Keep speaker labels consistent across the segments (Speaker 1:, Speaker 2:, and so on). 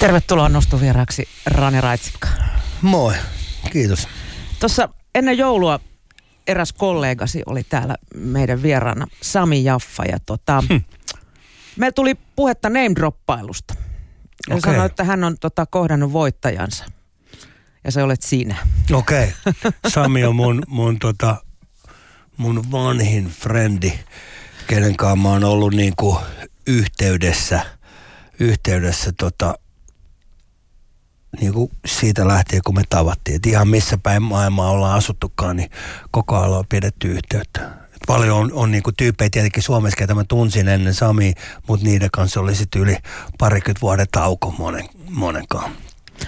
Speaker 1: Tervetuloa nostovieraaksi Rane Raitsikka.
Speaker 2: Moi, kiitos.
Speaker 1: Tuossa ennen joulua eräs kollegasi oli täällä meidän vieraana, Sami Jaffa. Ja tota, hm. me tuli puhetta name-droppailusta. Ja okay. sanoi, että hän on tota, kohdannut voittajansa. Ja se olet sinä.
Speaker 2: Okei. Okay. Sami on mun, mun, tota, mun vanhin frendi, kenen kanssa mä oon ollut niinku yhteydessä, yhteydessä tota, niin kuin siitä lähtien, kun me tavattiin. Et ihan missä päin maailmaa ollaan asuttukaan, niin koko ajan on pidetty yhteyttä. Et paljon on, on niin kuin tyyppejä tietenkin Suomessa, ketä mä tunsin ennen Sami, mutta niiden kanssa oli sitten yli parikymmentä vuoden tauko monen, monenkaan.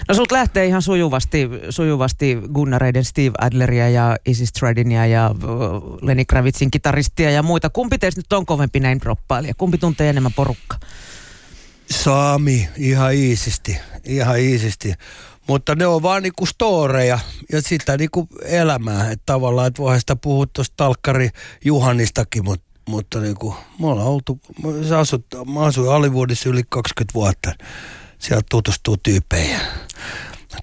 Speaker 1: No sut lähtee ihan sujuvasti, sujuvasti Gunnareiden Steve Adleria ja Izzy Stradinia ja Lenny Kravitzin kitaristia ja muita. Kumpi teistä nyt on kovempi näin droppailija? Kumpi tuntee enemmän porukka?
Speaker 2: Saami, ihan iisisti, ihan iisisti. Mutta ne on vaan niinku storeja ja sitä niinku elämää. Että tavallaan, että voihan sitä puhua tuosta Talkkari Juhannistakin, mutta, mutta niinku, me ollaan oltu, mä, asut, mä asuin Hollywoodissa yli 20 vuotta. Sieltä tutustuu tyyppejä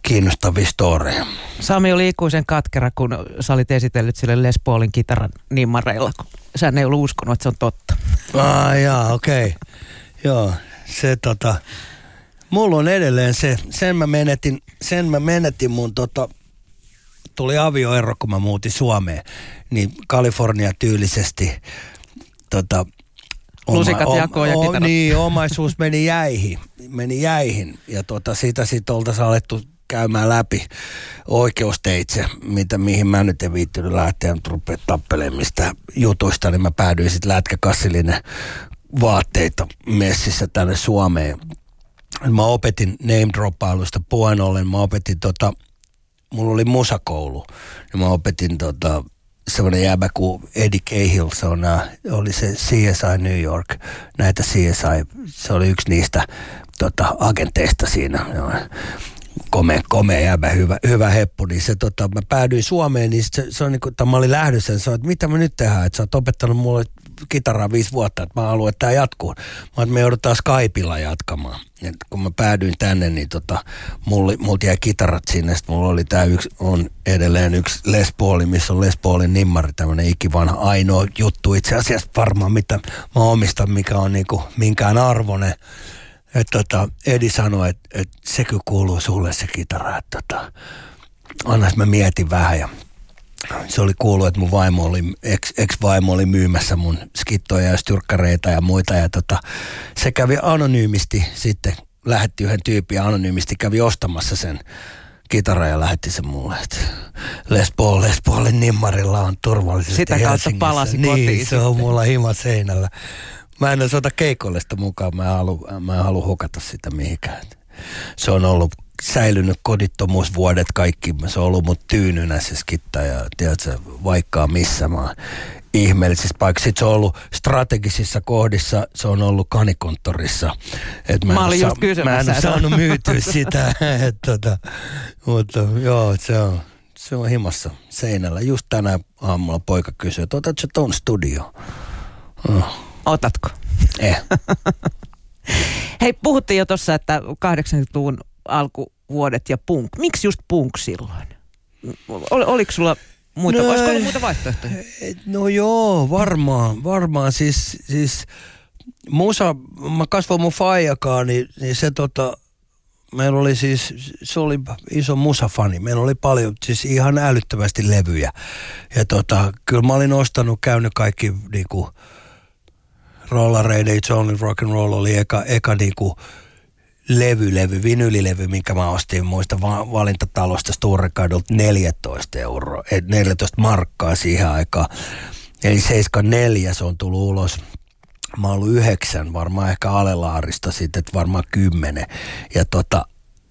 Speaker 2: kiinnostavia storeja.
Speaker 1: Sami oli ikuisen katkera, kun sä olit esitellyt sille Les Paulin kitaran nimmareilla, kun sä ei ollut uskonut, että se on totta.
Speaker 2: Ah, jaa, okei. Okay. Joo, se tota, mulla on edelleen se, sen mä menetin, sen mä menetin mun tota, tuli avioero, kun mä muutin Suomeen, niin Kalifornia tyylisesti tota,
Speaker 1: Lusikat oma, jakoon ja
Speaker 2: o, Niin, omaisuus meni jäihin, meni jäihin. Ja tota, sitä sitten oltaisiin alettu käymään läpi oikeusteitse, mitä, mihin mä nyt en viittynyt lähteä, rupea tappelemaan mistä jutuista, niin mä päädyin sitten lätkäkassillinen vaatteita messissä tänne Suomeen. Mä opetin name droppailusta puheen ollen, mä opetin tota, mulla oli musakoulu, ja mä opetin tota, semmoinen jäbä kuin Eddie Cahill, se on, uh, oli se CSI New York, näitä CSI, se oli yksi niistä tota, agenteista siinä. Komea, komea jäbä, hyvä, hyvä heppu, niin se tota, mä päädyin Suomeen, niin se, se on niin kuin, mä olin lähdössä, niin se että mitä me nyt tehdään, että sä oot opettanut mulle kitaraa viisi vuotta, että mä haluan, että tämä jatkuu. Mä että me joudutaan Skypeilla jatkamaan. Et kun mä päädyin tänne, niin tota, mulla, mulla jäi kitarat sinne. Sitten mulla oli tämä yksi, on edelleen yksi Les Pauli, missä on Les Paulin nimmari, tämmöinen ikivanha ainoa juttu itse asiassa varmaan, mitä mä omistan, mikä on niinku minkään arvone. Että tota, Edi sanoi, että, että se kyllä kuuluu sulle se kitara, että tota, annas mä mietin vähän ja se oli kuullut, että mun vaimo oli, ex, ex-vaimo oli myymässä mun skittoja ja styrkkareita ja muita. Ja tota, se kävi anonyymisti sitten, lähetti yhden tyypin anonyymisti, kävi ostamassa sen kitara ja lähetti sen mulle. Että Les Paul, Les Paulin nimmarilla on turvallisesti
Speaker 1: Sitä kautta
Speaker 2: Helsingissä.
Speaker 1: palasi
Speaker 2: niin,
Speaker 1: kotiin
Speaker 2: se on mulla hima seinällä. Mä en ota keikolle sitä mukaan, mä en halua, mä en halua hukata sitä mihinkään. Se on ollut säilynyt kodittomuusvuodet kaikki. Se on ollut mut tyynynä se skitta ja tiedätkö, vaikka missä mä ihmeellisissä paikoissa. Sitten se on ollut strategisissa kohdissa, se on ollut kanikonttorissa.
Speaker 1: Et mä, mä olin just sa-
Speaker 2: Mä en ole saanut myytyä sitä. Et, tota, mutta joo, se on, se on himassa seinällä. Just tänä aamulla poika kysyi, että otatko ton studio?
Speaker 1: Oh. Otatko?
Speaker 2: Eh.
Speaker 1: Hei, puhuttiin jo tuossa, että 80-luvun alkuvuodet ja punk. Miksi just punk silloin? Ol, oliko sulla muita, no, olisiko ollut muita vaihtoehtoja?
Speaker 2: No joo, varmaan, varmaan. Siis, siis musa, mä kasvoin mun faijakaan, niin, niin se tota, meillä oli siis, se oli iso musafani. Meillä oli paljon, siis ihan älyttömästi levyjä. Ja tota, kyllä mä olin ostanut, käynyt kaikki niinku, rollareiden, It's Only Rock and Roll oli eka, eka niinku, levylevy, vinylilevy, minkä mä ostin muista va- valintatalosta Sturrekadulta 14 euroa, 14 markkaa siihen aikaan. Eli 74 se on tullut ulos. Mä oon ollut yhdeksän, varmaan ehkä Alelaarista sitten, että varmaan kymmenen. Ja tota,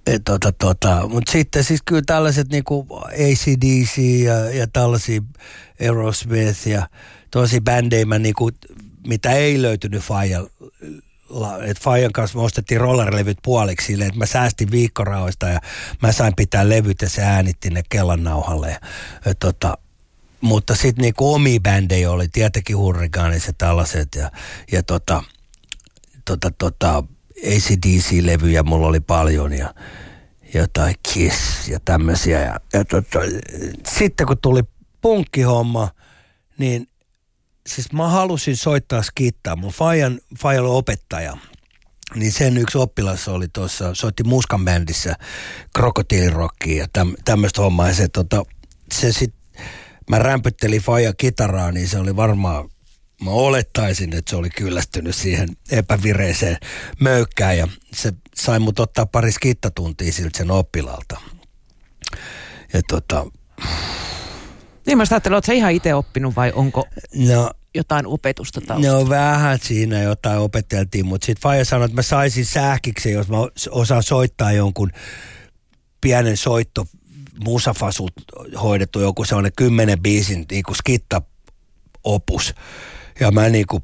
Speaker 2: et, tota, tota, mutta sitten siis kyllä tällaiset niinku ACDC ja, ja tällaisia Aerosmith ja tosi bändejä mä niinku, mitä ei löytynyt Fajan että Fajan kanssa me ostettiin rollerlevyt puoliksi silleen, että mä säästin viikkorahoista ja mä sain pitää levyt ja se äänitti ne kellan nauhalle. Tota, mutta sitten niinku omi bändejä oli, tietenkin hurrigaanit ja tällaiset ja, ja tota, tota, tota, ACDC-levyjä mulla oli paljon ja jotain Kiss ja tämmöisiä. Ja, ja tota, sitten kun tuli punkkihomma, niin siis mä halusin soittaa skittaa. Mun Fajan, Fajan opettaja, niin sen yksi oppilas oli tuossa, soitti muskan bändissä krokotiilirockia ja täm, tämmöistä hommaa. Ja se, tota, se sit, mä rämpyttelin Fajan kitaraa, niin se oli varmaan mä olettaisin, että se oli kyllästynyt siihen epävireiseen möykkään ja se sai mut ottaa pari skittatuntia siltä sen oppilalta. Ja tota...
Speaker 1: Niin mä ajattelin, että ihan itse oppinut vai onko no, jotain opetusta taustalla?
Speaker 2: No vähän siinä jotain opeteltiin, mutta sitten Faija sanoi, että mä saisin sähkiksi, jos mä osaan soittaa jonkun pienen soitto musafasut hoidettu joku sellainen kymmenen biisin niin kuin skitta opus. Ja mä niinku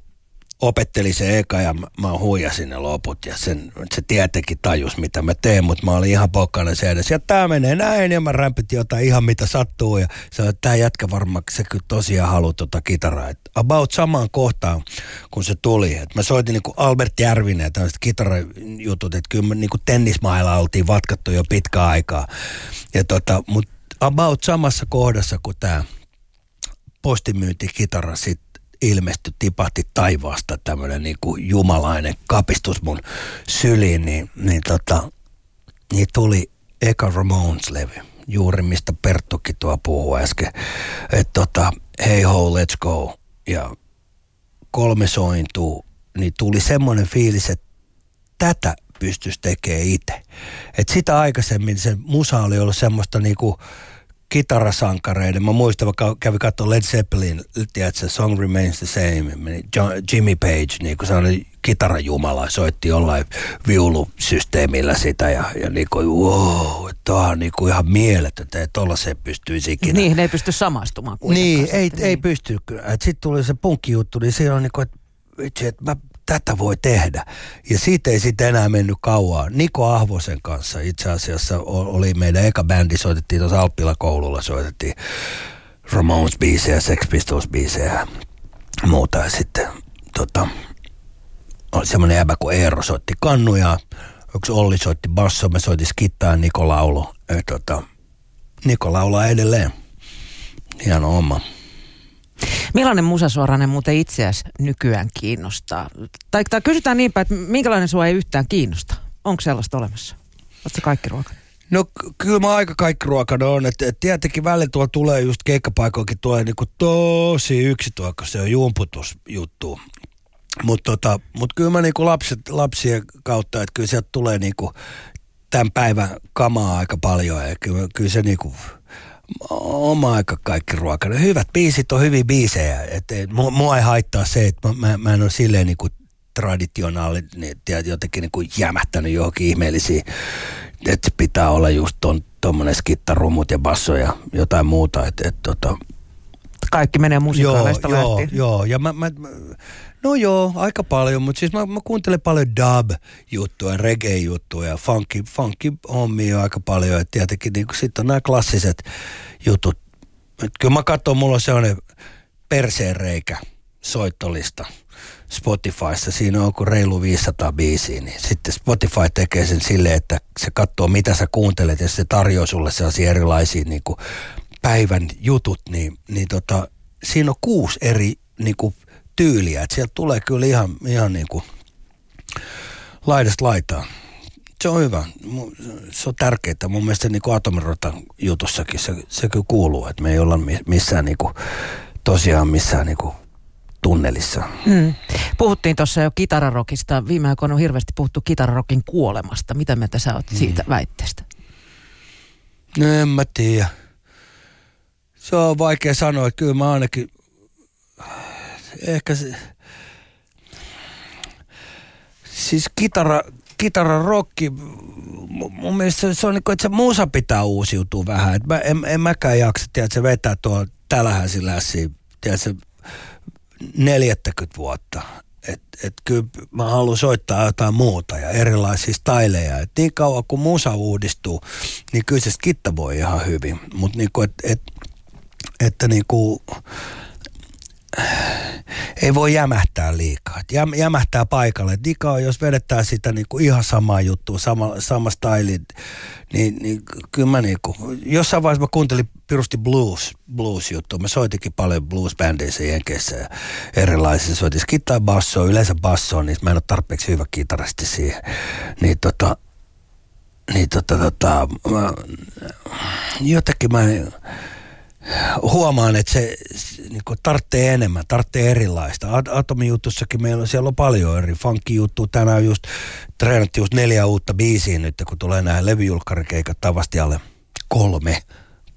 Speaker 2: opettelin se eka ja mä, mä huijasin ne loput ja sen, se tietenkin tajus mitä mä teen, mutta mä olin ihan pokkana se edes. Ja tää menee näin ja mä rämpitin jotain ihan mitä sattuu ja se on, tää jätkä varmaan se kyllä tosiaan haluaa tota kitaraa. Et about samaan kohtaan kun se tuli. Et mä soitin niinku Albert Järvinen ja tämmöiset kitarajutut, että kyllä me niinku tennismailla oltiin vatkattu jo pitkä aikaa. Ja tota, mut about samassa kohdassa kuin tämä postimyyntikitara sit ilmestyi, tipahti taivaasta tämmöinen niin kuin jumalainen kapistus mun syliin, niin, niin, tota, niin tuli eka Ramones-levy, juuri mistä Perttukin tuo puhui äsken, että tota, hey ho, let's go, ja kolme sointuu, niin tuli semmoinen fiilis, että tätä pystyisi tekemään itse. että sitä aikaisemmin se musa oli ollut semmoista niinku, kitarasankareiden. Mä muistan, kun kävin katsomaan Led Zeppelin, tiedätkö, Song Remains the Same. John, Jimmy Page, niin kuin sellainen kitarajumala, soitti jollain viulusysteemillä sitä ja, ja niin kuin, wow, tämä on niin kuin ihan mieletöntä, että se pystyisi ikinä.
Speaker 1: Niin, ei pysty samastumaan
Speaker 2: Niin, ei, niin. ei pysty. Sitten tuli se punkkijuttu, niin se on niin kuin, että, vitsi, että mä tätä voi tehdä. Ja siitä ei sitten enää mennyt kauaa. Niko Ahvosen kanssa itse asiassa oli meidän eka bändi, soitettiin tuossa Alppila koululla, soitettiin Ramones-biisejä, Sex Pistols-biisejä ja muuta. Ja sitten tota, oli semmoinen jäbä kuin Eero soitti kannuja, yksi Olli soitti basso, me soitin skittaa ja Niko laulu. Ja tota, Niko laulaa edelleen. Hieno homma.
Speaker 1: Millainen musasuorainen muuten itseäsi nykyään kiinnostaa? Tai, tai kysytään niinpä, että minkälainen sua ei yhtään kiinnosta? Onko sellaista olemassa? Oletko kaikki ruoka?
Speaker 2: No kyllä mä aika kaikki ruokana on. että et tietenkin välillä tuolla tulee just keikkapaikoinkin tulee niinku tosi yksituokka, se on jumputusjuttu. Mutta tota, mut kyllä mä niinku lapset, lapsien kautta, että kyllä sieltä tulee niinku tämän päivän kamaa aika paljon. Ja kyllä, kyllä se niinku, oma aika kaikki ruoka. Hyvät biisit on hyviä biisejä. Et, et, mua, mua ei haittaa se, että mä, mä, en ole silleen niin kuin traditionaalinen, niin, jotenkin niin kuin jämähtänyt johonkin ihmeellisiin, että pitää olla just ton, tommonen skittarumut ja basso ja jotain muuta. Et, et, tota,
Speaker 1: Kaikki menee musikaaleista
Speaker 2: joo, Joo, joo, ja mä, mä, mä No joo, aika paljon, mutta siis mä, mä kuuntelen paljon dub-juttuja, reggae-juttuja, funky, funky hommia aika paljon. Et tietenkin niin sitten on nämä klassiset jutut. Et kyllä mä katson, mulla on sellainen perseenreikä soittolista Spotifyssa. Siinä on kuin reilu 500 biisiä, niin sitten Spotify tekee sen silleen, että se katsoo mitä sä kuuntelet ja se tarjoaa sulle sellaisia erilaisia niin kuin päivän jutut, niin, niin tota, siinä on kuusi eri niin kuin tyyliä. Että sieltä tulee kyllä ihan, ihan niin kuin laidasta laitaa. Se on hyvä. Se on tärkeää. Mun mielestä niin kuin atomirotan jutussakin se, se kyllä kuuluu, että me ei olla missään niin kuin, tosiaan missään niin kuin tunnelissa. Mm.
Speaker 1: Puhuttiin tuossa jo kitararokista. Viime aikoina on hirveästi puhuttu kitararokin kuolemasta. Mitä mieltä sä oot mm. siitä väitteestä?
Speaker 2: No en mä tiedä. Se on vaikea sanoa. Kyllä mä ainakin ehkä se, siis kitara, kitara rokki, mun mielestä se, on niin kuin, että se musa pitää uusiutua vähän. Et mä, en, en mäkään jaksa, tiedät, se vetää tuo tälähäsi lässi, tiedät, se 40 vuotta. Et, et kyllä mä haluan soittaa jotain muuta ja erilaisia styleja. Et niin kauan kun musa uudistuu, niin kyllä se skitta voi ihan hyvin. Mutta niinku, et, et, että niinku, ei voi jämähtää liikaa. Jäm, jämähtää paikalle. Dika on, jos vedetään sitä niin kuin ihan samaa juttua, sama, sama style, niin, niin kyllä mä niin kuin, jossain vaiheessa mä kuuntelin pirusti blues, blues juttu. Mä soitikin paljon blues-bändeissä Jenkeissä ja erilaisissa. Soitin skittaa bassoa, yleensä bassoa, niin mä en ole tarpeeksi hyvä kitaristi siihen. Niin tota, niin tota, tota mä, jotenkin mä huomaan, että se niin tarvitsee enemmän, tarvitsee erilaista. Atomijutussakin meillä on, siellä on paljon eri funkki-juttu. Tänään just treenattiin just neljä uutta biisiä nyt, kun tulee nämä levyjulkkarikeikat Tavastialle kolme.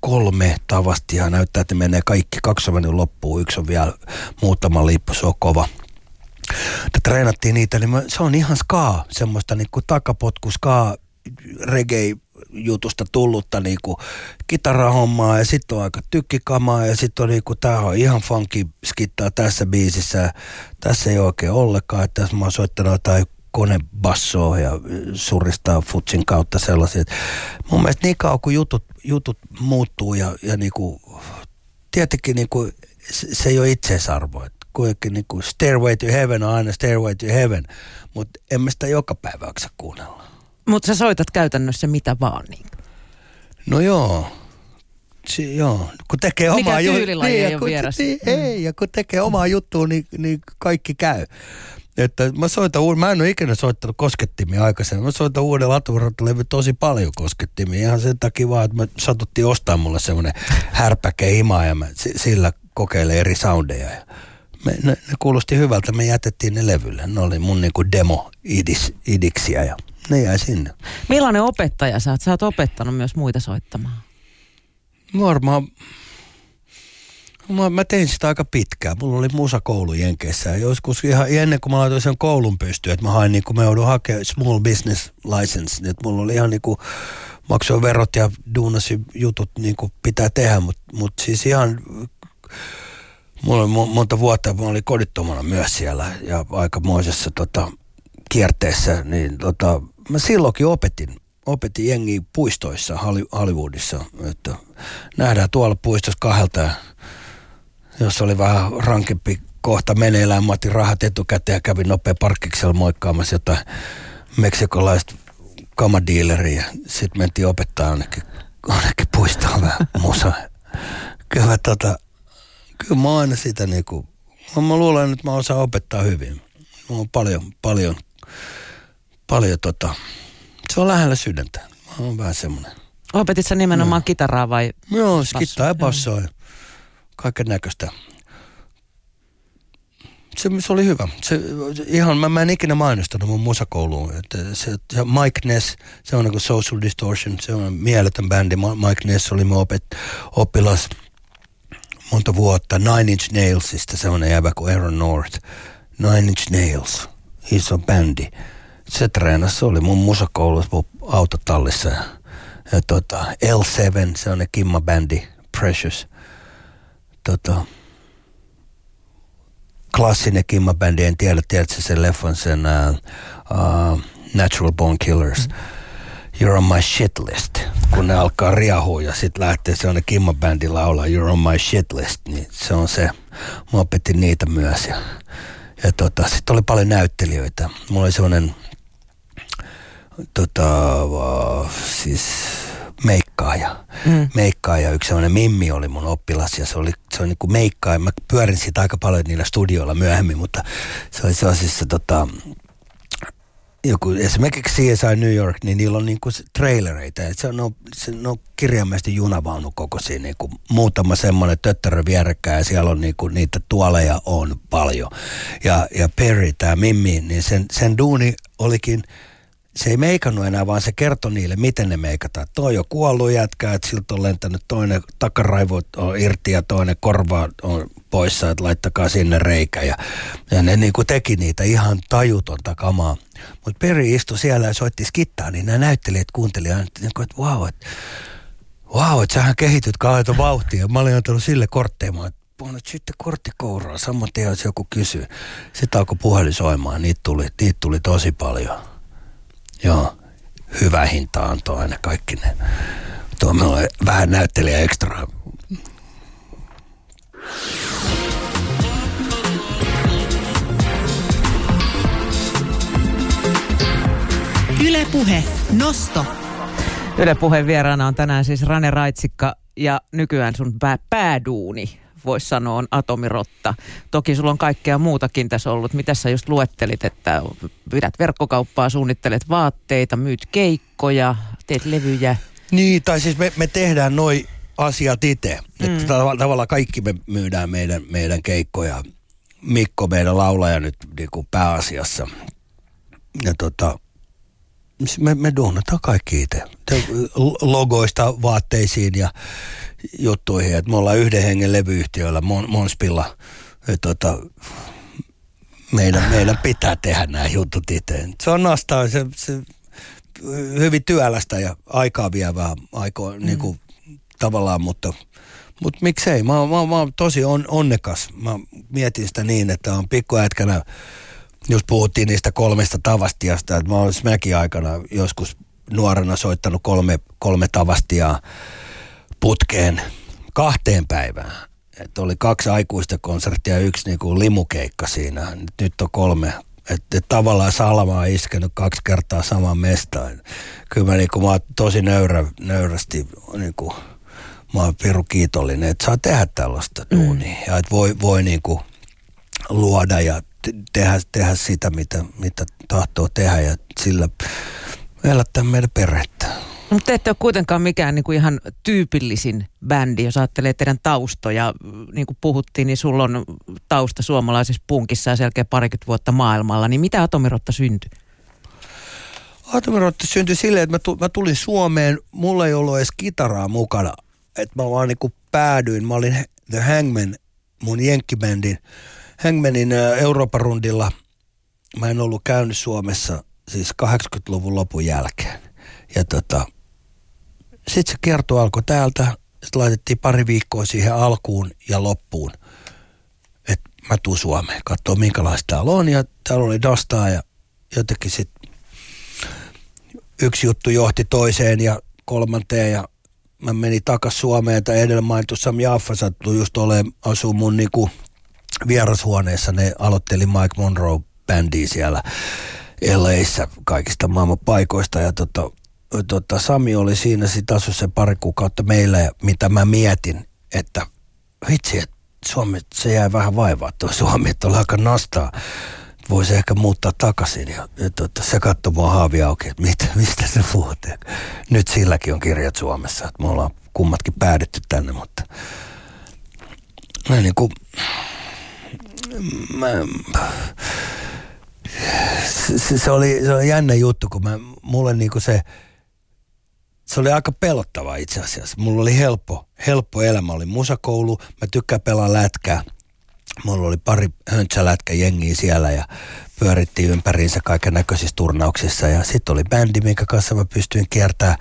Speaker 2: Kolme Tavastia. Näyttää, että menee kaikki. Kaksi on mennyt loppuun, yksi on vielä muutama lippu, se on kova. Te treenattiin niitä, niin se on ihan skaa, semmoista niin takapotku, skaa, reggae jutusta tullutta niinku kitarahommaa ja sitten on aika tykkikamaa ja sitten on niinku, tää on ihan funky skittaa tässä biisissä. Tässä ei oikein ollenkaan, että tässä mä oon soittanut jotain konebassoa ja suristaa futsin kautta sellaisia. Mun mielestä niin kauan kun jutut, jutut muuttuu ja, ja niinku, tietenkin niinku, se ei ole itseisarvo. Kuitenkin niinku Stairway to Heaven on aina Stairway to Heaven, mutta en mä sitä joka päivä kuunnella.
Speaker 1: Mutta sä soitat käytännössä mitä vaan niin.
Speaker 2: No joo. Si, joo. Kun tekee
Speaker 1: Mikä
Speaker 2: omaa
Speaker 1: juttua. Niin, ei vieras.
Speaker 2: Niin, mm. Ei, ja kun tekee omaa juttua, niin, niin kaikki käy. Että mä soitan uuden, mä en ole ikinä soittanut koskettimia aikaisemmin. Mä soitan uuden latuvarottelevy tosi paljon koskettimia. Ihan sen takia vaan, että mä satuttiin ostaa mulle semmoinen härpäke hima ja mä sillä kokeilen eri soundeja. Ja me, ne, ne, kuulosti hyvältä, me jätettiin ne levylle. Ne oli mun niinku demo idis, idiksiä ja ne jäi sinne.
Speaker 1: Millainen opettaja sä oot? Sä oot opettanut myös muita soittamaan.
Speaker 2: Varmaan Mä, mä tein sitä aika pitkään. Mulla oli musakoulu Jenkeissä. Joskus ihan ennen kuin mä laitoin sen koulun pystyyn, että mä hain niin kuin mä joudun hakemaan small business license. Että mulla oli ihan niin kuin maksoin verot ja duunasi jutut niin kuin pitää tehdä. Mutta mut siis ihan, mulla oli monta vuotta, mä olin kodittomana myös siellä ja aikamoisessa tota, kierteessä, niin tota, mä silloinkin opetin, opetin jengi puistoissa Hollywoodissa, että nähdään tuolla puistossa kahdelta, jos oli vähän rankempi kohta meneillään, mä otin rahat etukäteen ja kävin nopea parkkiksella moikkaamassa jotain meksikolaista kamadiileriä. Sitten mentiin opettaa ainakin, ainakin puistoon vähän musa. Kyllä, tota, kyllä mä aina sitä niinku, mä luulen, että mä osaan opettaa hyvin. Mä on paljon, paljon paljon tota, se on lähellä sydäntä. Mä oon vähän semmoinen.
Speaker 1: Opetit sä nimenomaan no. kitaraa vai?
Speaker 2: Joo, kittaa ja bassoa kaiken näköistä. Se, se, oli hyvä. Se, ihan, mä, mä en ikinä mainostanut mun musakouluun. Että se, se Mike Ness, se on niin Social Distortion, se on mieletön bändi. Mike Ness oli mun opet, oppilas monta vuotta. Nine Inch Nailsista, se on jäbä kuin Aaron North. Nine Inch Nails, iso bändi se treenasi, se oli mun musakoulussa mun autotallissa. Ja, ja tota, L7, se on ne Kimma-bändi, Precious. Tota, klassinen Kimma-bändi, en tiedä, tiedätkö sen leffan, sen uh, uh, Natural Bone Killers. Mm. You're on my shit list. Kun ne alkaa riahua ja sitten lähtee sellainen Kimma-bändi laulaa You're on my shit list, niin se on se. Mä opetin niitä myös ja, ja tota, sitten oli paljon näyttelijöitä. Mulla oli sellainen tota, siis meikkaaja. Mm. Meikkaaja, yksi sellainen Mimmi oli mun oppilas ja se oli, se oli niin kuin meikkaaja. Mä pyörin siitä aika paljon niillä studioilla myöhemmin, mutta se oli sellaisissa tota, joku, esimerkiksi CSI New York, niin niillä on niinku trailereita. Se on, se on kirjaimellisesti junavaunu kokoisia, niinku muutama semmoinen töttärö vierekkäin ja siellä on niinku, niitä tuoleja on paljon. Ja, ja Perry, tämä Mimmi, niin sen, sen duuni olikin – se ei meikannut enää, vaan se kertoi niille, miten ne meikataan. Toi on kuollut jätkä, että siltä on lentänyt toinen takaraivo on irti ja toinen korva on poissa, että laittakaa sinne reikä. Ja, ja ne niin kuin teki niitä ihan tajutonta kamaa. Mutta Peri istui siellä ja soitti skittaa, niin nämä näyttelijät kuunteli aina, niin että wow, että wow, että sähän kehityt kauheita vauhtia. Mä olin antanut sille kortteja, nyt sitten korttikouraa, saman tien, jos joku kysyy. Sitten alkoi puhelin soimaan, niitä tuli, niitä tuli tosi paljon. Joo, hyvä hinta antoi aina kaikki ne. Tuo on vähän näyttelijä ekstraa.
Speaker 1: Ylepuhe Nosto. Yle Puheen vieraana on tänään siis Rane Raitsikka ja nykyään sun pää, pääduuni voisi sanoa, on atomirotta. Toki sulla on kaikkea muutakin tässä ollut. Mitä sä just luettelit, että pidät verkkokauppaa, suunnittelet vaatteita, myyt keikkoja, teet levyjä?
Speaker 2: Niin, tai siis me, me tehdään noin asiat itse. Mm. Että tavallaan kaikki me myydään meidän, meidän keikkoja. Mikko, meidän laulaja nyt niin kuin pääasiassa. Ja tota, me, me duunataan kaikki itse. Logoista vaatteisiin ja juttuihin. Et me ollaan yhden hengen levyyhtiöillä Mon, Monspilla. Et tota, meidän, meidän pitää tehdä nämä jutut itse. Se on nastaa, se, se hyvin työlästä ja aikaa vievää aikaa mm. niin kuin, tavallaan, mutta, mutta miksei. Mä, mä, mä oon tosi on, onnekas. Mä mietin sitä niin, että on pikkuätkänä, just puhuttiin niistä kolmesta tavastiasta, että mä oon mäkin aikana joskus nuorena soittanut kolme, kolme tavastia putkeen kahteen päivään. Että oli kaksi aikuista konserttia ja yksi niinku limukeikka siinä. Nyt on kolme. Että et tavallaan Salma on iskenyt kaksi kertaa saman mestaan. Kyllä mä, niinku, mä oon tosi nöyrä, nöyrästi niinku, mä oon piru kiitollinen, että saa tehdä tällaista mm. duunia. Ja että voi, voi niinku luoda ja tehdä, tehdä sitä, mitä, mitä tahtoo tehdä ja sillä elättää meidän perhettä.
Speaker 1: Mutta te ette ole kuitenkaan mikään niin kuin ihan tyypillisin bändi, jos ajattelee teidän taustoja. Niin kuin puhuttiin, niin sulla on tausta suomalaisessa punkissa ja selkeä parikymmentä vuotta maailmalla. Niin mitä Atomirotta syntyi?
Speaker 2: Atomirotta syntyi silleen, että mä tulin Suomeen, mulla ei ollut edes kitaraa mukana. Että mä vaan niin kuin päädyin, mä olin The Hangman, mun jenkkibändin, Hangmanin Euroopan rundilla. Mä en ollut käynyt Suomessa siis 80-luvun lopun jälkeen. Ja tota, sitten se kierto alkoi täältä. Sitten laitettiin pari viikkoa siihen alkuun ja loppuun. Että mä tuun Suomeen, katsoa minkälaista täällä on. Ja täällä oli Dastaa ja jotenkin sitten yksi juttu johti toiseen ja kolmanteen ja mä menin takas Suomeen, tai edellä mainittu Sam Jaffa sattui just olemaan, asuu mun niinku vierashuoneessa. Ne aloitteli Mike Monroe bändiä siellä LAissa kaikista maailman paikoista ja tota, tota, Sami oli siinä sitten asu se pari kuukautta meillä ja mitä mä mietin, että vitsi, että Suomi, se jäi vähän vaivaa tuo Suomi, että oli aika nastaa. Voisi ehkä muuttaa takaisin ja, ja tota, se katsoi mua haavi auki, että mit, mistä se puhut. Nyt silläkin on kirjat Suomessa, että me ollaan kummatkin päädytty tänne, mutta mä niin kuin, mä, se, se, oli, se oli jännä juttu, kun mä, mulle niin kuin se, se oli aika pelottava itse asiassa. Mulla oli helppo, helppo elämä. Oli musakoulu, mä tykkään pelaa lätkää. Mulla oli pari höntsälätkä jengiä siellä ja pyörittiin ympäriinsä kaiken näköisissä turnauksissa. Ja sitten oli bändi, minkä kanssa mä pystyin kiertämään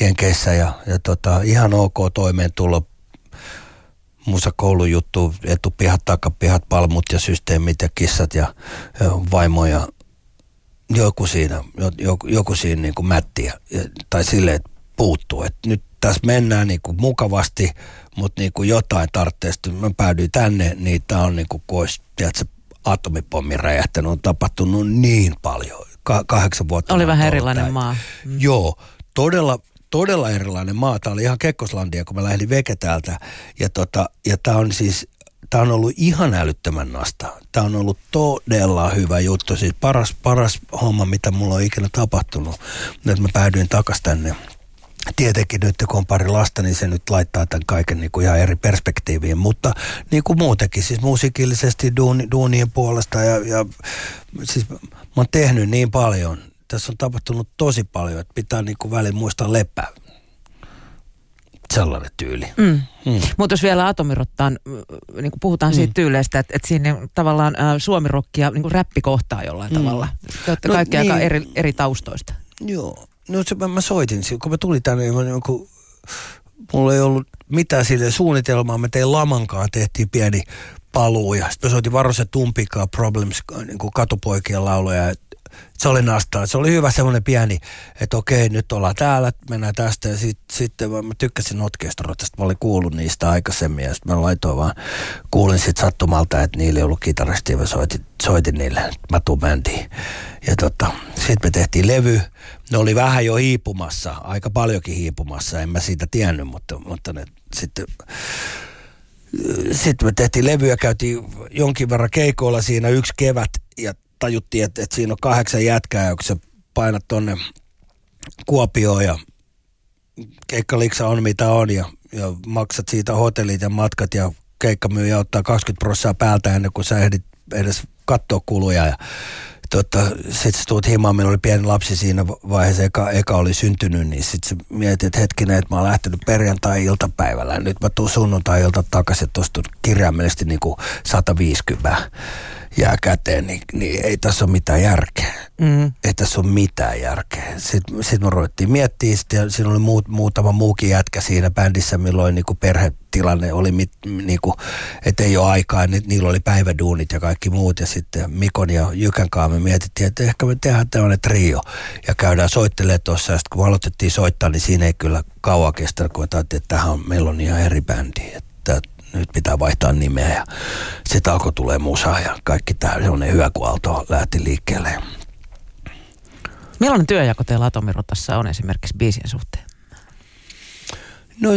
Speaker 2: jenkeissä ja, ja tota, ihan ok toimeentulo musakoulujuttu, etupihat, takapihat, palmut ja systeemit ja kissat ja, vaimo ja joku siinä, joku, joku siinä niin kuin mättiä. Tai silleen, että puuttuu. Et nyt tässä mennään niin kuin mukavasti, mutta niin kuin jotain tarvitsee. Mä päädyin tänne, niin tämä on niin kuin, kun olisi, tiedätkö, atomipommi räjähtänyt, on tapahtunut niin paljon. Ka- kahdeksan vuotta.
Speaker 1: Oli vähän erilainen näin. maa.
Speaker 2: Mm. Joo, todella, todella erilainen maa. Tämä oli ihan Kekkoslandia, kun mä lähdin veke täältä. Ja, tota, ja tämä on siis tämä on ollut ihan älyttömän nasta. Tämä on ollut todella hyvä juttu. Siis paras, paras homma, mitä mulla on ikinä tapahtunut. Nyt mä päädyin takaisin tänne tietenkin nyt kun on pari lasta, niin se nyt laittaa tämän kaiken niin kuin ihan eri perspektiiviin, mutta niin kuin muutenkin, siis musiikillisesti duuni, duunien puolesta ja, ja siis mä oon tehnyt niin paljon, tässä on tapahtunut tosi paljon, että pitää niin kuin välillä muistaa lepää. Sellainen tyyli. Mm.
Speaker 1: Mm. Mutta jos vielä atomirottaan, niin kuin puhutaan mm. siitä tyyleistä, että, että siinä tavallaan äh, suomirokki ja niin räppi kohtaa jollain mm. tavalla. Te olette no, kaikki niin. aika eri, eri taustoista.
Speaker 2: Joo, No se, mä, mä soitin, kun mä tulin tänne, niin mä, niin kun, mulla ei ollut mitään sille suunnitelmaa. Me tein Lamankaan, tehtiin pieni paluu ja sitten me soitin Varosen Tumpikaa Problems niin kuin katupoikien lauluja se oli nastaa. Se oli hyvä semmoinen pieni, että okei, nyt ollaan täällä, mennään tästä. Ja sitten sit, mä tykkäsin orkesteroista, mä olin kuullut niistä aikaisemmin. Ja sitten mä laitoin vaan, kuulin sitten sattumalta, että niillä ei ollut kitaristi ja mä soitin, soitin niille, mä tuun bändiin. Ja tota, sitten me tehtiin levy. Ne oli vähän jo hiipumassa, aika paljonkin hiipumassa, en mä siitä tiennyt, mutta, mutta ne sitten sitten me tehtiin levyä, käytiin jonkin verran keikoilla siinä yksi kevät ja tajuttiin, että, että siinä on kahdeksan jätkää, kun sä painat tonne Kuopioon ja keikkaliksa on mitä on ja, ja maksat siitä hotellit ja matkat ja keikkamyyjä ottaa 20 prosenttia päältä ennen kuin sä ehdit edes katsoa kuluja ja tota, sitten sä tuut himaan, meillä oli pieni lapsi siinä vaiheessa, eka, eka oli syntynyt, niin sitten mietit, että hetkinen, että mä oon lähtenyt perjantai-iltapäivällä ja nyt mä tuun sunnuntai-ilta takaisin, että tuosta kirjaimellisesti niin kuin 150 jää käteen, niin, niin ei tässä ole mitään järkeä. Mm. Ei tässä ole mitään järkeä. Sitten, sitten me ruvettiin miettimään, ja siinä oli muut, muutama muukin jätkä siinä bändissä, milloin niin kuin perhetilanne oli, mit, niin kuin, että ei ole aikaa, niin niillä oli päiväduunit ja kaikki muut. Ja sitten Mikon ja Jykän kanssa me mietittiin, että ehkä me tehdään tämmöinen trio ja käydään soittelemaan tuossa. Ja sitten kun aloitettiin soittaa, niin siinä ei kyllä kauan kestä, kun että tähän on, meillä on ihan eri bändi. Että nyt pitää vaihtaa nimeä ja sitten alkoi tulee musa ja kaikki tämä semmoinen hyvä, kun Aalto lähti liikkeelle.
Speaker 1: Millainen työjako teillä Atomirotassa on esimerkiksi biisien suhteen?
Speaker 2: No,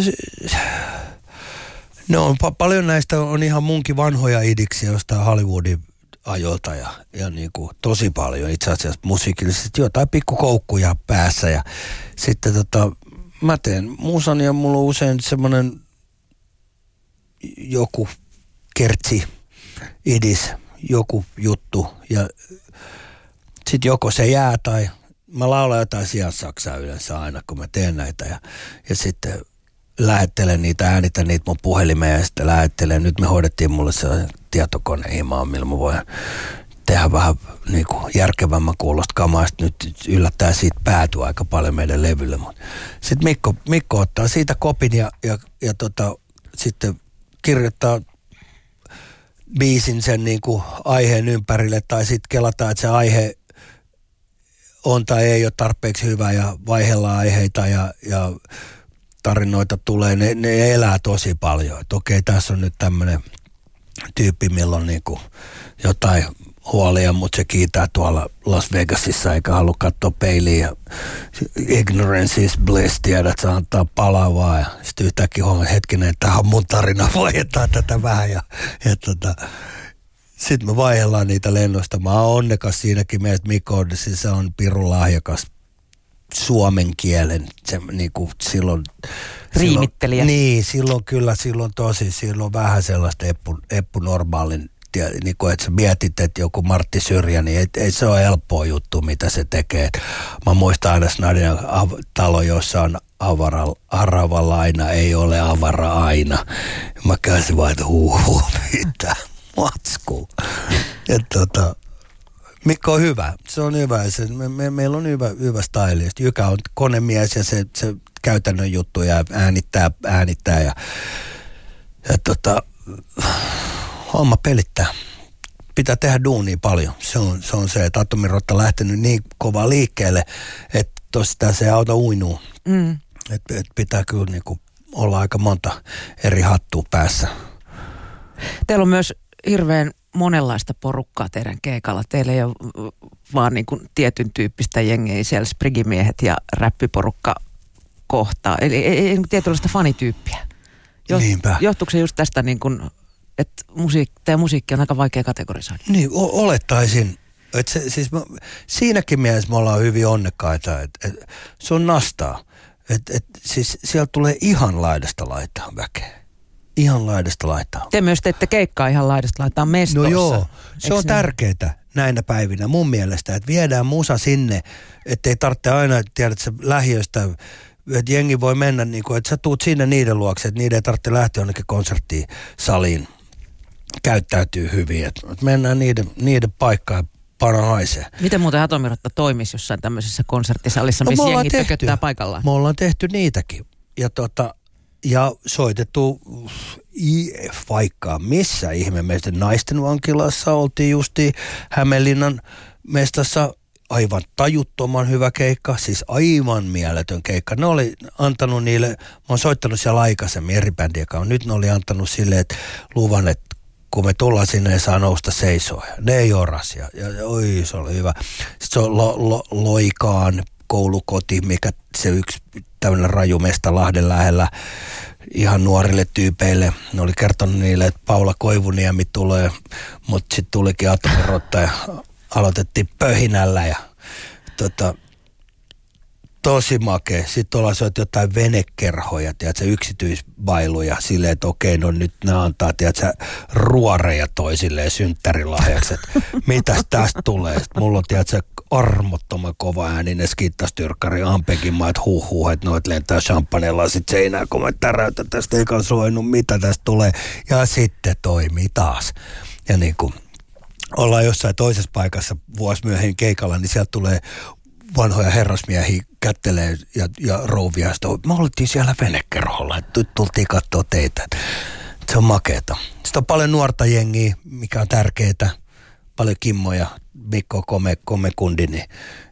Speaker 2: no pa- paljon näistä on ihan munkin vanhoja idiksiä jostain Hollywoodin ajoilta ja, ja niin kuin tosi paljon itse asiassa musiikillisesti jotain pikkukoukkuja päässä ja sitten tota, mä teen musan ja mulla on usein semmoinen joku kertsi, idis, joku juttu ja sitten joko se jää tai mä laulan jotain sijaan saksaa yleensä aina, kun mä teen näitä ja, ja sitten lähettelen niitä, äänitän niitä mun puhelimeen ja sitten lähettelen. Nyt me hoidettiin mulle se tietokone himaan, millä mä voin tehdä vähän niin kuin järkevämmän kuulosta kamaa. Sitten nyt yllättää siitä päätyä aika paljon meidän levylle. Sitten Mikko, Mikko ottaa siitä kopin ja, ja, ja tota, sitten kirjoittaa biisin sen niin kuin aiheen ympärille tai sitten kelataan, että se aihe on tai ei ole tarpeeksi hyvä ja vaihellaan aiheita ja, ja tarinoita tulee, ne, ne elää tosi paljon. Että okei, tässä on nyt tämmöinen tyyppi, milloin niin kuin jotain huolia, mutta se kiitää tuolla Las Vegasissa eikä halua katsoa peiliin. Ja ignorance is bliss, tiedät, se antaa palavaa. Ja sitten yhtäkkiä huomaa, hetkinen, että tämä on mun tarina, vaihdetaan tätä vähän. Ja, ja tota, sitten me vaihdellaan niitä lennosta. Mä oon onnekas siinäkin meidät Mikko, siis se on pirun lahjakas suomen kielen, se, niin kuin silloin,
Speaker 1: Riimittelijä.
Speaker 2: Silloin, niin, silloin kyllä, silloin tosi, silloin vähän sellaista eppu, eppu normaalin ja niin kuin, että sä mietit, että joku Martti Syrjä, niin ei, ei se ole helppoa juttu, mitä se tekee. Mä muistan aina Snadian talo, jossa on avara, arava laina, ei ole avara aina. Mä käsin vaan, että huu, huu mitä matsku. Tota, Mikko on hyvä, se on hyvä. Se, me, me, meillä on hyvä, hyvä stylist. Jykä on konemies ja se, se käytännön juttuja äänittää, äänittää ja, ja tota, homma pelittää. Pitää tehdä duunia paljon. Se on se, on se että atomirotta on lähtenyt niin kovaa liikkeelle, että tosta se auto uinuu. Mm. Et, et pitää kyllä niinku olla aika monta eri hattua päässä.
Speaker 1: Teillä on myös hirveän monenlaista porukkaa teidän keikalla. Teillä ei ole vaan niin kuin tietyn tyyppistä jengiä, siellä sprigimiehet ja räppiporukka kohtaa. Eli ei, ei, ei tietynlaista fanityyppiä.
Speaker 2: Jo, Niinpä.
Speaker 1: Johtuuko se just tästä niin kuin että musiik, teidän musiikki on aika vaikea kategorisoida.
Speaker 2: Niin, o- olettaisin. että se, siis mä, siinäkin mielessä me ollaan hyvin onnekkaita, että et, se on nastaa. Et, et, siis sieltä tulee ihan laidasta laittaa väkeä. Ihan laidasta laittaa.
Speaker 1: Te myös teette keikkaa ihan laidasta laittaa mestossa.
Speaker 2: No joo, se on tärkeää näinä päivinä mun mielestä, että viedään musa sinne, ettei tarvitse aina, tiedät sä, lähiöstä että jengi voi mennä, niin kuin, että sä tuut sinne niiden luokse, että niiden ei tarvitse lähteä jonnekin konserttiin saliin käyttäytyy hyvin. Et mennään niiden, niiden paikkaan pana haisee.
Speaker 1: Miten muuten Atomirotta toimisi jossain tämmöisessä konserttisalissa, no, missä jengi tököttää paikallaan?
Speaker 2: Me ollaan tehty niitäkin. Ja tota, ja soitettu vaikka missä ihme meistä naisten vankilassa oltiin justi Hämeenlinnan mestassa aivan tajuttoman hyvä keikka, siis aivan mieletön keikka. Ne oli antanut niille, mä oon soittanut siellä aikaisemmin eri bändien kanssa, nyt ne oli antanut silleen, että luvan, että kun me tullaan sinne, ne saa nousta seisoa. Ne ei oras ja, ja oi, se oli hyvä. Sitten se on lo, lo, Loikaan koulukoti, mikä se yksi tämmöinen rajumesta Lahden lähellä ihan nuorille tyypeille. Ne oli kertonut niille, että Paula Koivuniemi tulee, mutta sitten tulikin atomirotta ja aloitettiin pöhinällä ja tota, tosi makea. Sitten ollaan syöty jotain venekerhoja, tiedätkö, yksityisbailuja silleen, että okei, no nyt ne antaa, tiedätkö, ruoreja toisilleen synttärilahjaksi, että mitäs tästä tulee. Sitten mulla on, tiedätkö, armottoman kova ääninen skittastyrkkari Ampekin huh, huh että noit lentää champagnella sit seinään, kun mä täräytän tästä eikä soinut, mitä tästä tulee. Ja sitten toimii taas. Ja niin kuin, ollaan jossain toisessa paikassa vuosi myöhemmin keikalla, niin sieltä tulee vanhoja herrasmiehiä kättelee ja, ja rouvia. Sitten me oltiin siellä venekerholla, että tultiin katsoa teitä. Se on makeeta. Sitten on paljon nuorta jengiä, mikä on tärkeää. Paljon kimmoja, Mikko Kome, Kome Kundi, niin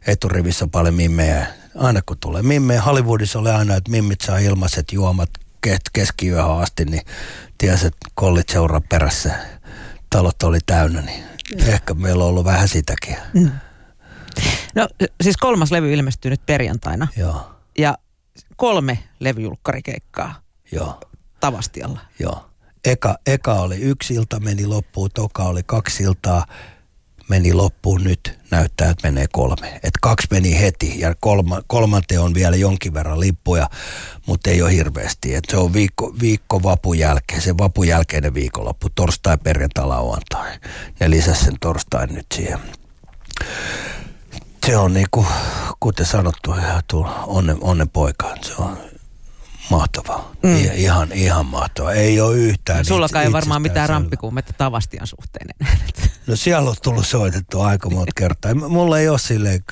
Speaker 2: eturivissä on paljon mimmejä. Aina kun tulee mimmejä, Hollywoodissa oli aina, että mimmit saa ilmaiset juomat keskiyöhön asti, niin tiesi, että kollit seuraa perässä. Talot oli täynnä, niin ehkä meillä on ollut vähän sitäkin. Mm.
Speaker 1: No siis kolmas levy ilmestyy nyt perjantaina.
Speaker 2: Joo.
Speaker 1: Ja kolme levyjulkkarikeikkaa.
Speaker 2: Joo.
Speaker 1: Tavastialla.
Speaker 2: Joo. Eka, eka oli yksi ilta, meni loppuun, toka oli kaksi iltaa, meni loppuun nyt, näyttää, että menee kolme. Et kaksi meni heti ja kolma, kolmanteen on vielä jonkin verran lippuja, mutta ei ole hirveästi. Et se on viikko, viikko vapun jälkeen, se vapun jälkeinen viikonloppu, torstai, perjantai, lauantai. Ja lisäsi sen torstain nyt siihen se on niinku, kuten sanottu, onnen, onnen poika. Se on mahtavaa. Mm. ihan, ihan mahtavaa. Ei ole yhtään.
Speaker 1: Sulla ei varmaan mitään ramppikuumetta Tavastian suhteen enää.
Speaker 2: No siellä on tullut soitettu aika monta kertaa. Mulla ei ole silleen,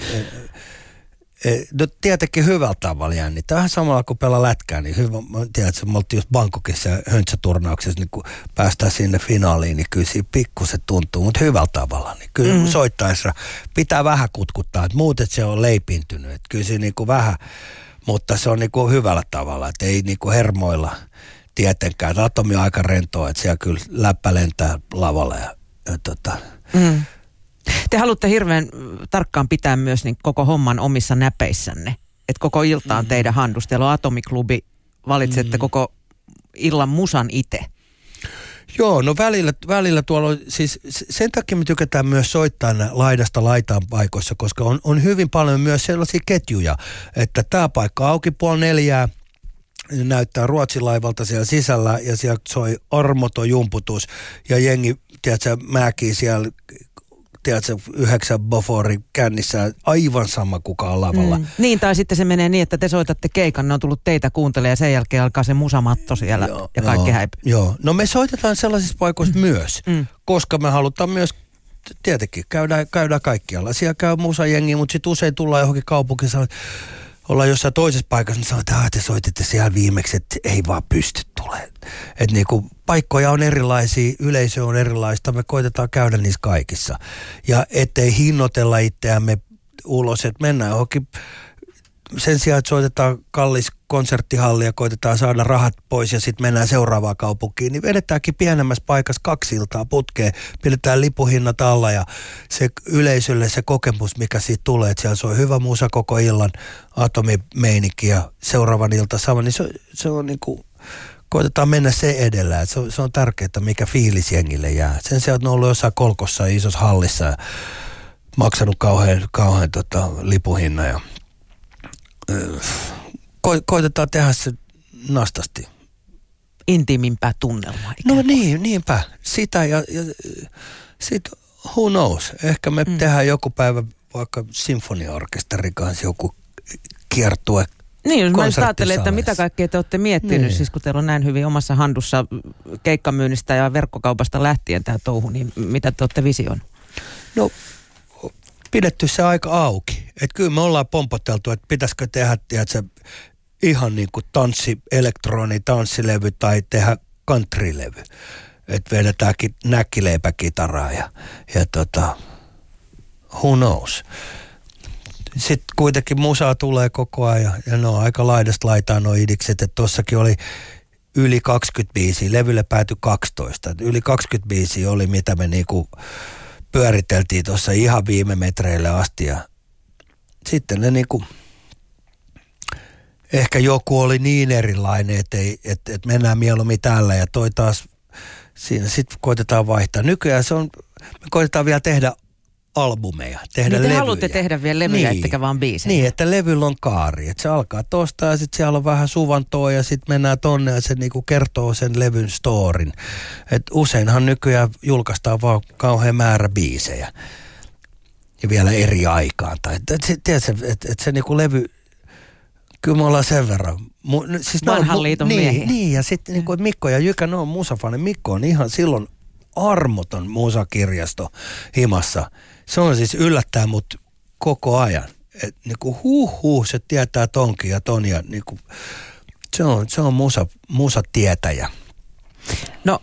Speaker 2: no tietenkin hyvällä tavalla jännittää. Vähän samalla kuin pelaa lätkää, niin hyvä. Mä tiedän, että me oltiin just Bangkokissa höntsäturnauksessa, niin kun päästään sinne finaaliin, niin kyllä siinä pikkusen tuntuu, mutta hyvällä tavalla. Niin kyllä mm. soittaessa pitää vähän kutkuttaa, että muuten se on leipintynyt. Että kyllä se niin kuin vähän, mutta se on niin kuin hyvällä tavalla, että ei niin kuin hermoilla tietenkään. Atomi on aika rentoa, että siellä kyllä läppä lentää lavalle ja, ja tota, mm
Speaker 1: te haluatte hirveän tarkkaan pitää myös niin koko homman omissa näpeissänne. Että koko ilta on mm. teidän handusta. Teillä on Atomiklubi, valitsette mm. koko illan musan itse.
Speaker 2: Joo, no välillä, välillä tuolla on, siis sen takia me tykätään myös soittaa laidasta laitaan paikoissa, koska on, on hyvin paljon myös sellaisia ketjuja, että tämä paikka auki puoli neljää, näyttää Ruotsin laivalta siellä sisällä ja siellä soi armoto jumputus ja jengi, tiedätkö, mäkii siellä tiedätkö, yhdeksän Bofori kännissä, aivan sama kuka on lavalla. Mm.
Speaker 1: Niin, tai sitten se menee niin, että te soitatte keikan, ne on tullut teitä kuuntelemaan ja sen jälkeen alkaa se musamatto siellä joo, ja kaikki
Speaker 2: joo,
Speaker 1: häipyy.
Speaker 2: Joo, no me soitetaan sellaisissa paikoissa mm. myös, mm. koska me halutaan myös tietenkin käydään, käydään kaikkialla. Siellä käy musajengi, mutta sitten usein tullaan johonkin kaupunkiin ollaan jossain toisessa paikassa, niin sanotaan, että te soititte siellä viimeksi, että ei vaan pysty tulemaan. Että niinku, paikkoja on erilaisia, yleisö on erilaista, me koitetaan käydä niissä kaikissa. Ja ettei hinnoitella itseämme ulos, että mennään johonkin sen sijaan, että soitetaan kallis konserttihalli ja koitetaan saada rahat pois ja sitten mennään seuraavaan kaupunkiin, niin vedetäänkin pienemmässä paikassa kaksi iltaa putkeen, pidetään lipuhinnat alla ja se yleisölle se kokemus, mikä siitä tulee, että siellä on hyvä musa koko illan, atomimeininki ja seuraavan ilta sama, niin se, se on niin kuin, koitetaan mennä se edellä, se on, se on tärkeää, mikä fiilis jengille jää. Sen sijaan, että on ollut jossain kolkossa isossa hallissa ja maksanut kauhean, kauhean tota, lipuhinnan ja ko- koitetaan tehdä se nastasti.
Speaker 1: Intiimimpää tunnelmaa.
Speaker 2: No niin, niinpä. Sitä ja, ja sit who knows. Ehkä me mm. tehdään joku päivä vaikka sinfoniaorkesterin kanssa joku kiertue
Speaker 1: niin, jos mä ajattelen, että mitä kaikkea te olette miettinyt, niin. siis kun teillä on näin hyvin omassa handussa keikkamyynnistä ja verkkokaupasta lähtien tämä touhu, niin mitä te olette vision?
Speaker 2: No pidetty se aika auki. Että kyllä me ollaan pompoteltu, että pitäisikö tehdä, tiedätkö, ihan niin kuin tanssi, elektroni, tanssilevy tai tehdä countrylevy. Että vedetäänkin näkkileipäkitaraa ja, ja tota, who knows. Sitten kuitenkin musaa tulee koko ajan ja ne on aika laidasta laitaan nuo idikset, että tossakin oli yli 25, levylle päätyi 12. Yli 25 oli mitä me niinku pyöriteltiin tuossa ihan viime metreille asti ja sitten ne niinku, ehkä joku oli niin erilainen, että, että, että mennään mieluummin tällä ja toi taas siinä sitten koitetaan vaihtaa. Nykyään se on, me koitetaan vielä tehdä albumeja, tehdä niin te levyjä.
Speaker 1: haluatte tehdä vielä levyjä, niin. ettekä vaan biisejä.
Speaker 2: Niin, että levyllä on kaari. Että se alkaa tosta ja sitten siellä on vähän suvantoa ja sitten mennään tonne ja se niinku kertoo sen levyn storin. Et useinhan nykyään julkaistaan vaan kauhean määrä biisejä. Ja vielä eri aikaan. Tai, et, et, tiedätkö, että et se niinku levy, kyllä me ollaan sen verran. Mu,
Speaker 1: siis Vanhan liiton
Speaker 2: niin,
Speaker 1: miehiä.
Speaker 2: Niin, ja sitten niinku, Mikko ja Jykä, ne on musafani. Mikko on ihan silloin armoton musakirjasto himassa. Se on siis yllättää mut koko ajan. Et niinku huh huh, se tietää tonkin ja ton ja niinku, se on, se on musa, musa tietäjä.
Speaker 1: No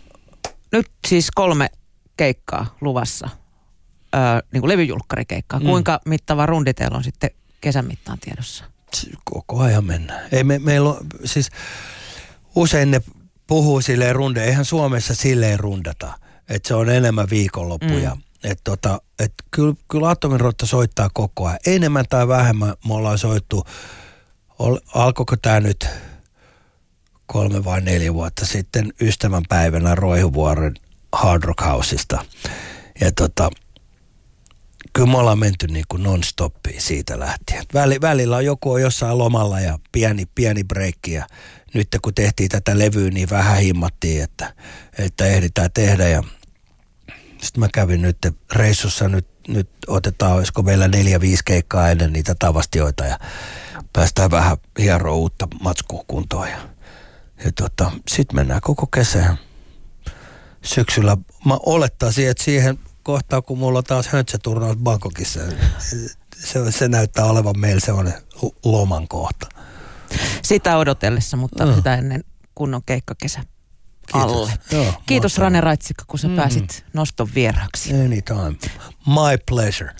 Speaker 1: nyt siis kolme keikkaa luvassa, öö, niin kuin levyjulkkarikeikkaa. Mm. Kuinka mittava rundi teillä on sitten kesän mittaan tiedossa?
Speaker 2: Koko ajan mennään. Ei me, meillä on, siis usein ne puhuu silleen runde, eihän Suomessa silleen rundata. Että se on enemmän viikonloppuja. Mm. Että tota, et kyllä, kyllä Atomin rotta soittaa koko ajan. Enemmän tai vähemmän me ollaan soittu, ol, alkoiko tämä nyt kolme vai neljä vuotta sitten ystävänpäivänä Roihuvuoren Hard Rock Houseista. Ja tota, kyllä me ollaan menty niin kuin non-stoppiin siitä lähtien. Väli, välillä on joku on jossain lomalla ja pieni, pieni breikki ja nyt kun tehtiin tätä levyä, niin vähän himmattiin, että, että ehditään tehdä ja sitten mä kävin nyt reissussa, nyt, nyt otetaan, olisiko meillä neljä, viisi keikkaa ennen niitä tavastioita ja päästään vähän hieroa uutta matskua kuntoon. Ja, ja tota, sitten mennään koko kesän syksyllä. Mä olettaisin, että siihen kohtaan, kun mulla on taas höntsäturnaus Bangkokissa, se, se näyttää olevan meillä semmoinen loman kohta.
Speaker 1: Sitä odotellessa, mutta no. sitä ennen kunnon keikkakesä alle. Joo, Kiitos Rane Raitsikka, kun sä mm. pääsit noston vieraaksi.
Speaker 2: Anytime. My pleasure.